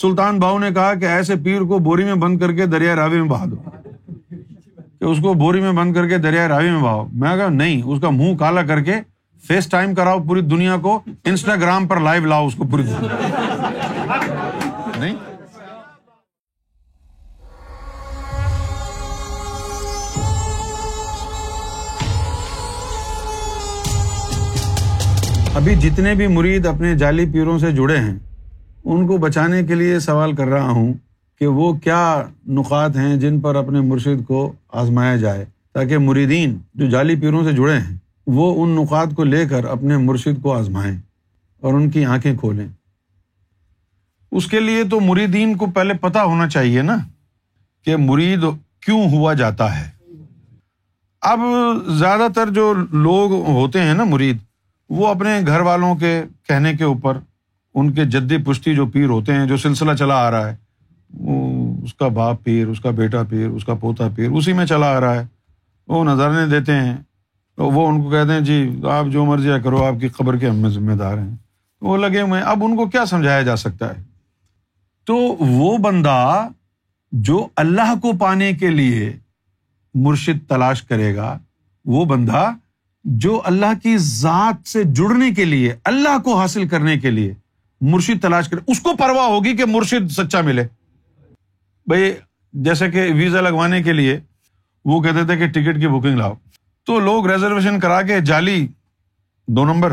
سلطان باؤ نے کہا کہ ایسے پیر کو بوری میں بند کر کے دریا راوی میں بہا دو۔ کہ اس کو بوری میں بند کر کے دریا راوی میں بہاؤ۔ میں کہا، نہیں، اس کا منہ کالا کر کے فیس ٹائم کراؤ پوری دنیا کو انسٹاگرام پر لائیو لاؤ اس کو پوری دنیا۔ نہیں؟ ابھی جتنے بھی مرید اپنے جعلی پیروں سے جڑے ہیں ان کو بچانے کے لیے سوال کر رہا ہوں کہ وہ کیا نقات ہیں جن پر اپنے مرشد کو آزمایا جائے تاکہ مریدین جو جعلی پیروں سے جڑے ہیں، وہ ان نقات کو لے کر اپنے مرشد کو آزمائیں اور ان کی آنکھیں کھولیں۔ اس کے لیے تو مریدین کو پہلے پتا ہونا چاہیے نا کہ مرید کیوں ہوا جاتا ہے۔ اب زیادہ تر جو لوگ ہوتے ہیں نا مرید، وہ اپنے گھر والوں کے کہنے کے اوپر ان کے جدی پشتی جو پیر ہوتے ہیں، جو سلسلہ چلا آ رہا ہے، وہ اس کا باپ پیر، اس کا بیٹا پیر، اس کا پوتا پیر، اسی میں چلا آ رہا ہے۔ وہ نظرنے دیتے ہیں۔ تو وہ ان کو کہتے ہیں جی آپ جو مرضی کرو، آپ کی خبر کے ہم ذمہ دار ہیں۔ وہ لگے ہوئے ہیں۔ اب ان کو کیا سمجھایا جا سکتا ہے؟ تو وہ بندہ جو اللہ کو پانے کے لیے مرشد تلاش کرے گا، وہ بندہ جو اللہ کی ذات سے جڑنے کے لیے، اللہ کو حاصل کرنے کے لیے مرشد تلاش کرے۔ اس کو پرواہ ہوگی کہ مرشد سچا ملے۔ بھائی، جیسے کہ ویزا لگوانے کے لیے وہ کہتے تھے کہ ٹکٹ کی بکنگ لاؤ۔ تو لوگ ریزرویشن کرا کے جالی دو نمبر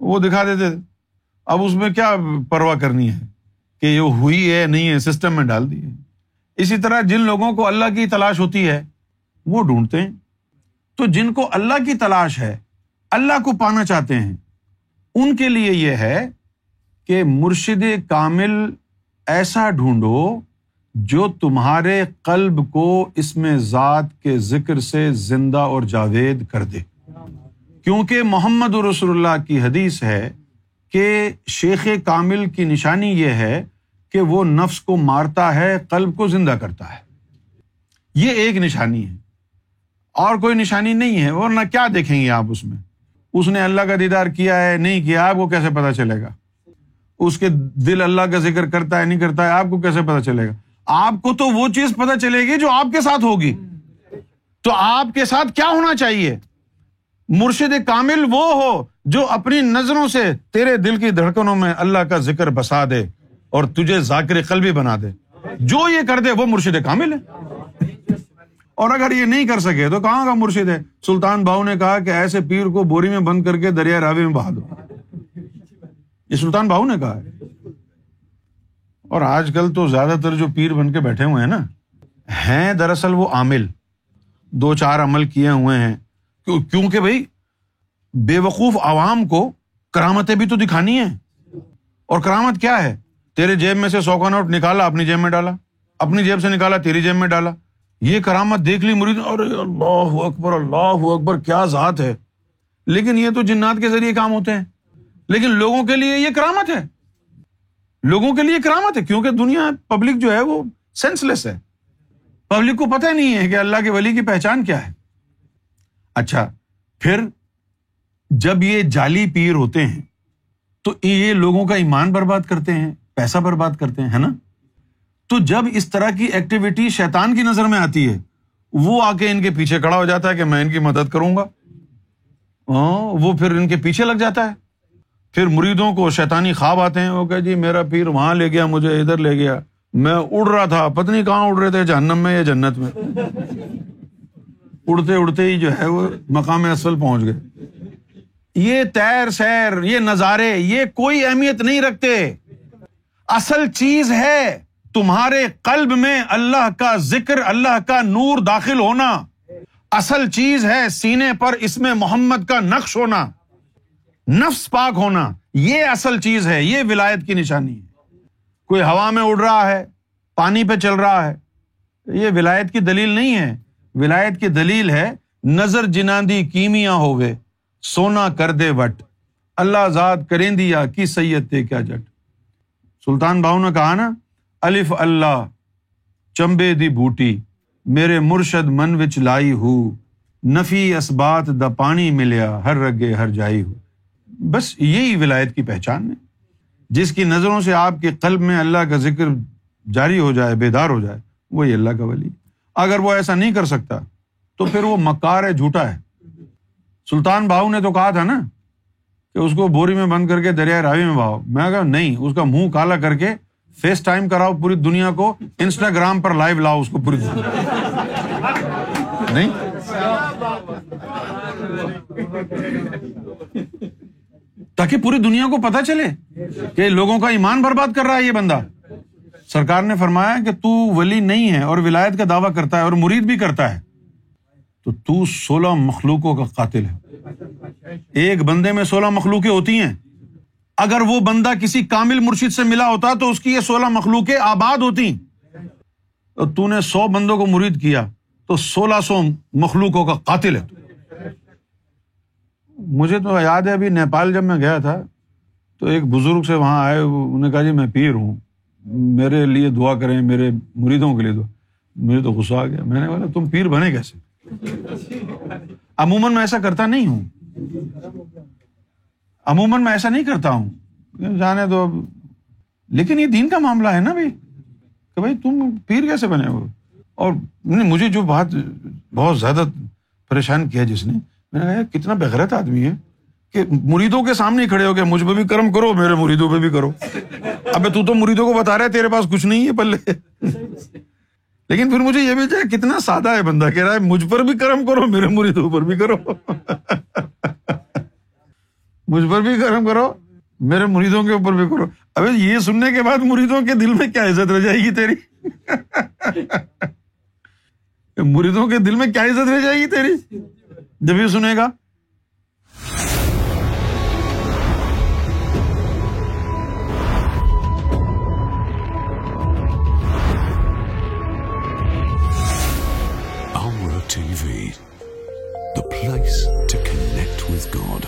وہ دکھا دیتے اب اس میں کیا پرواہ کرنی ہے کہ یہ ہوئی ہے، نہیں ہے، سسٹم میں ڈال دی ہے۔ اسی طرح جن لوگوں کو اللہ کی تلاش ہوتی ہے، وہ ڈھونڈتے ہیں۔ تو جن کو اللہ کی تلاش ہے، اللہ کو پانا چاہتے ہیں، ان کے لیے یہ ہے کہ مرشد کامل ایسا ڈھونڈو جو تمہارے قلب کو اس میں ذات کے ذکر سے زندہ اور جاوید کر دے۔ کیونکہ محمد رسول اللہ کی حدیث ہے کہ شیخ کامل کی نشانی یہ ہے کہ وہ نفس کو مارتا ہے، قلب کو زندہ کرتا ہے۔ یہ ایک نشانی ہے۔ اور کوئی نشانی نہیں ہے، ورنہ کیا دیکھیں گے آپ اس میں؟ اس نے اللہ کا دیدار کیا ہے، نہیں کیا، آپ کو کیسے پتا چلے گا؟ اس کے دل اللہ کا ذکر کرتا ہے، نہیں کرتا ہے، آپ کو کیسے پتا چلے گا؟ آپ کو تو وہ چیز پتا چلے گی جو آپ کے ساتھ ہوگی۔ تو آپ کے ساتھ کیا ہونا چاہیے؟ مرشد کامل وہ ہو جو اپنی نظروں سے تیرے دل کی دھڑکنوں میں اللہ کا ذکر بسا دے اور تجھے ذاکر قلبی بنا دے۔ جو یہ کر دے، وہ مرشد کامل ہے۔ اور اگر یہ نہیں کر سکے تو کہاں کا مرشد ہے؟ سلطان باؤ نے کہا کہ ایسے پیر کو بوری میں بند کر کے دریا راوی میں بہا دو۔ یہ سلطان باؤ نے کہا ہے۔ اور آج کل تو زیادہ تر جو پیر بن کے بیٹھے ہوئے ہیں نا، ہیں دراصل وہ عامل۔ دو چار عمل کیے ہوئے ہیں۔ کیونکہ بھائی، بے وقوف عوام کو کرامتیں بھی تو دکھانی ہے اور کرامت کیا ہے؟ تیرے جیب میں سے سو کا نوٹ نکالا، اپنی جیب میں ڈالا۔ اپنی جیب سے نکالا، تیری جیب میں ڈالا۔ یہ کرامت دیکھ لی مرید۔ اور اللہ اکبر اللہ اکبر، کیا ذات ہے۔ لیکن یہ تو جنات کے ذریعے کام ہوتے ہیں۔ لیکن لوگوں کے لیے یہ کرامت ہے۔ لوگوں کے لیے کرامت ہے، کیونکہ دنیا پبلک جو ہے وہ سینس لیس ہے۔ پبلک کو پتہ نہیں ہے کہ اللہ کے ولی کی پہچان کیا ہے۔ اچھا پھر جب یہ جعلی پیر ہوتے ہیں، تو یہ لوگوں کا ایمان برباد کرتے ہیں، پیسہ برباد کرتے ہیں نا؟ تو جب اس طرح کی ایکٹیویٹی شیتان کی نظر میں آتی ہے، وہ آ کے ان کے پیچھے کھڑا ہو جاتا ہے کہ میں ان کی مدد کروں گا۔ ہاں، وہ پھر ان کے پیچھے لگ جاتا ہے۔ پھر مریدوں کو شیتانی خواب آتے ہیں، وہ کہ جی میرا پیر وہاں لے گیا، مجھے ادھر لے گیا۔ میں اڑ رہا تھا پتنی کہاں اڑ رہے تھے، جہنم میں یا جنت میں۔ اڑتے اڑتے ہی جو ہے وہ مقام اصل پہنچ گئے۔ یہ تیر سیر، یہ نظارے، یہ کوئی اہمیت نہیں رکھتے۔ اصل چیز ہے تمہارے قلب میں اللہ کا ذکر، اللہ کا نور داخل ہونا۔ اصل چیز ہے سینے پر، اس میں محمد کا نقش ہونا۔ نفس پاک ہونا، یہ اصل چیز ہے، یہ ولایت کی نشانی ہے۔ کوئی ہوا میں اڑ رہا ہے، پانی پہ چل رہا ہے، یہ ولایت کی دلیل نہیں ہے۔ ولایت کی دلیل ہے، نظر جناندی کیمیا ہوگے سونا کر دے وٹ۔ اللہ زاد کریں دیا کی سید تے کیا جٹ۔ سلطان باؤ نے کہا نا، الف اللہ، چمبے دی بوٹی میرے مرشد من وچ لائی ہو، نفی اسبات دا پانی ملیا، ہر رگے ہر جائی ہو۔ بس یہی ولایت کی پہچان ہے۔ جس کی نظروں سے آپ کے قلب میں اللہ کا ذکر جاری ہو جائے، بیدار ہو جائے، وہی اللہ کا ولی۔ اگر وہ ایسا نہیں کر سکتا، تو پھر وہ مکار ہے جھوٹا ہے۔ سلطان بہو نے تو کہا تھا نا کہ اس کو بوری میں بند کر کے دریا راوی میں بہاؤ۔ میں کہا، نہیں، اس کا منہ کالا کر کے فیس ٹائم کراؤ پوری دنیا کو، انسٹاگرام پر لائیو لاؤ اس کو پوری دنیا۔ نہیں؟ تاکہ پوری دنیا کو پتا چلے کہ لوگوں کا ایمان برباد کر رہا ہے یہ بندہ۔ سرکار نے فرمایا کہ تو ولی نہیں ہے اور ولایت کا دعویٰ کرتا ہے اور مرید بھی کرتا ہے۔ تو تو سولہ مخلوقوں کا قاتل ہے۔ ایک بندے میں سولہ مخلوقیں ہوتی ہیں۔ اگر وہ بندہ کسی کامل مرشد سے ملا ہوتا تو اس کی یہ سولہ مخلوقیں آباد ہوتی۔ تو نے سو بندوں کو مرید کیا تو سولہ سو مخلوقوں کا قاتل ہے۔ مجھے تو یاد ہے ابھی نیپال جب میں گیا تھا، تو ایک بزرگ سے وہاں آئے، انہوں نے کہا جی میں پیر ہوں، میرے لیے دعا کریں، میرے مریدوں کے لیے دعا۔ مجھے تو غصہ آ گیا۔ میں نے بولا تم پیر بنے کیسے؟ عموماً میں ایسا کرتا نہیں ہوں۔ عموماً میں ایسا نہیں کرتا ہوں۔ جانے دو اب۔ لیکن یہ دین کا معاملہ ہے نا بھائی، کہ بھائی تم پیر کیسے بنے ہو؟ اور مجھے جو بات بہت زیادہ پریشان کیا جس نے میں نے کہا کتنا بغیرت آدمی ہے کہ مریدوں کے سامنے کھڑے ہو گئے مجھ پہ بھی کرم کرو، میرے مریدوں پہ بھی کرو. اب تو تو مریدوں کو بتا رہے تیرے پاس کچھ نہیں ہے پلے۔ لیکن پھر مجھے یہ بھی کتنا سادہ ہے بندہ کہہ رہا ہے، مجھ پر بھی کرم کرو، میرے مریدوں پر بھی کرو. مجھ پر بھی کرم کرو، میرے مریدوں کے اوپر بھی کرو۔ ابھی یہ سننے کے بعد مریدوں کے دل میں کیا عزت رہ جائے گی تیری؟ مریدوں کے دل میں کیا عزت رہ جائے گی تیری؟ جب یہ سنے گا۔ T V the place to connect with God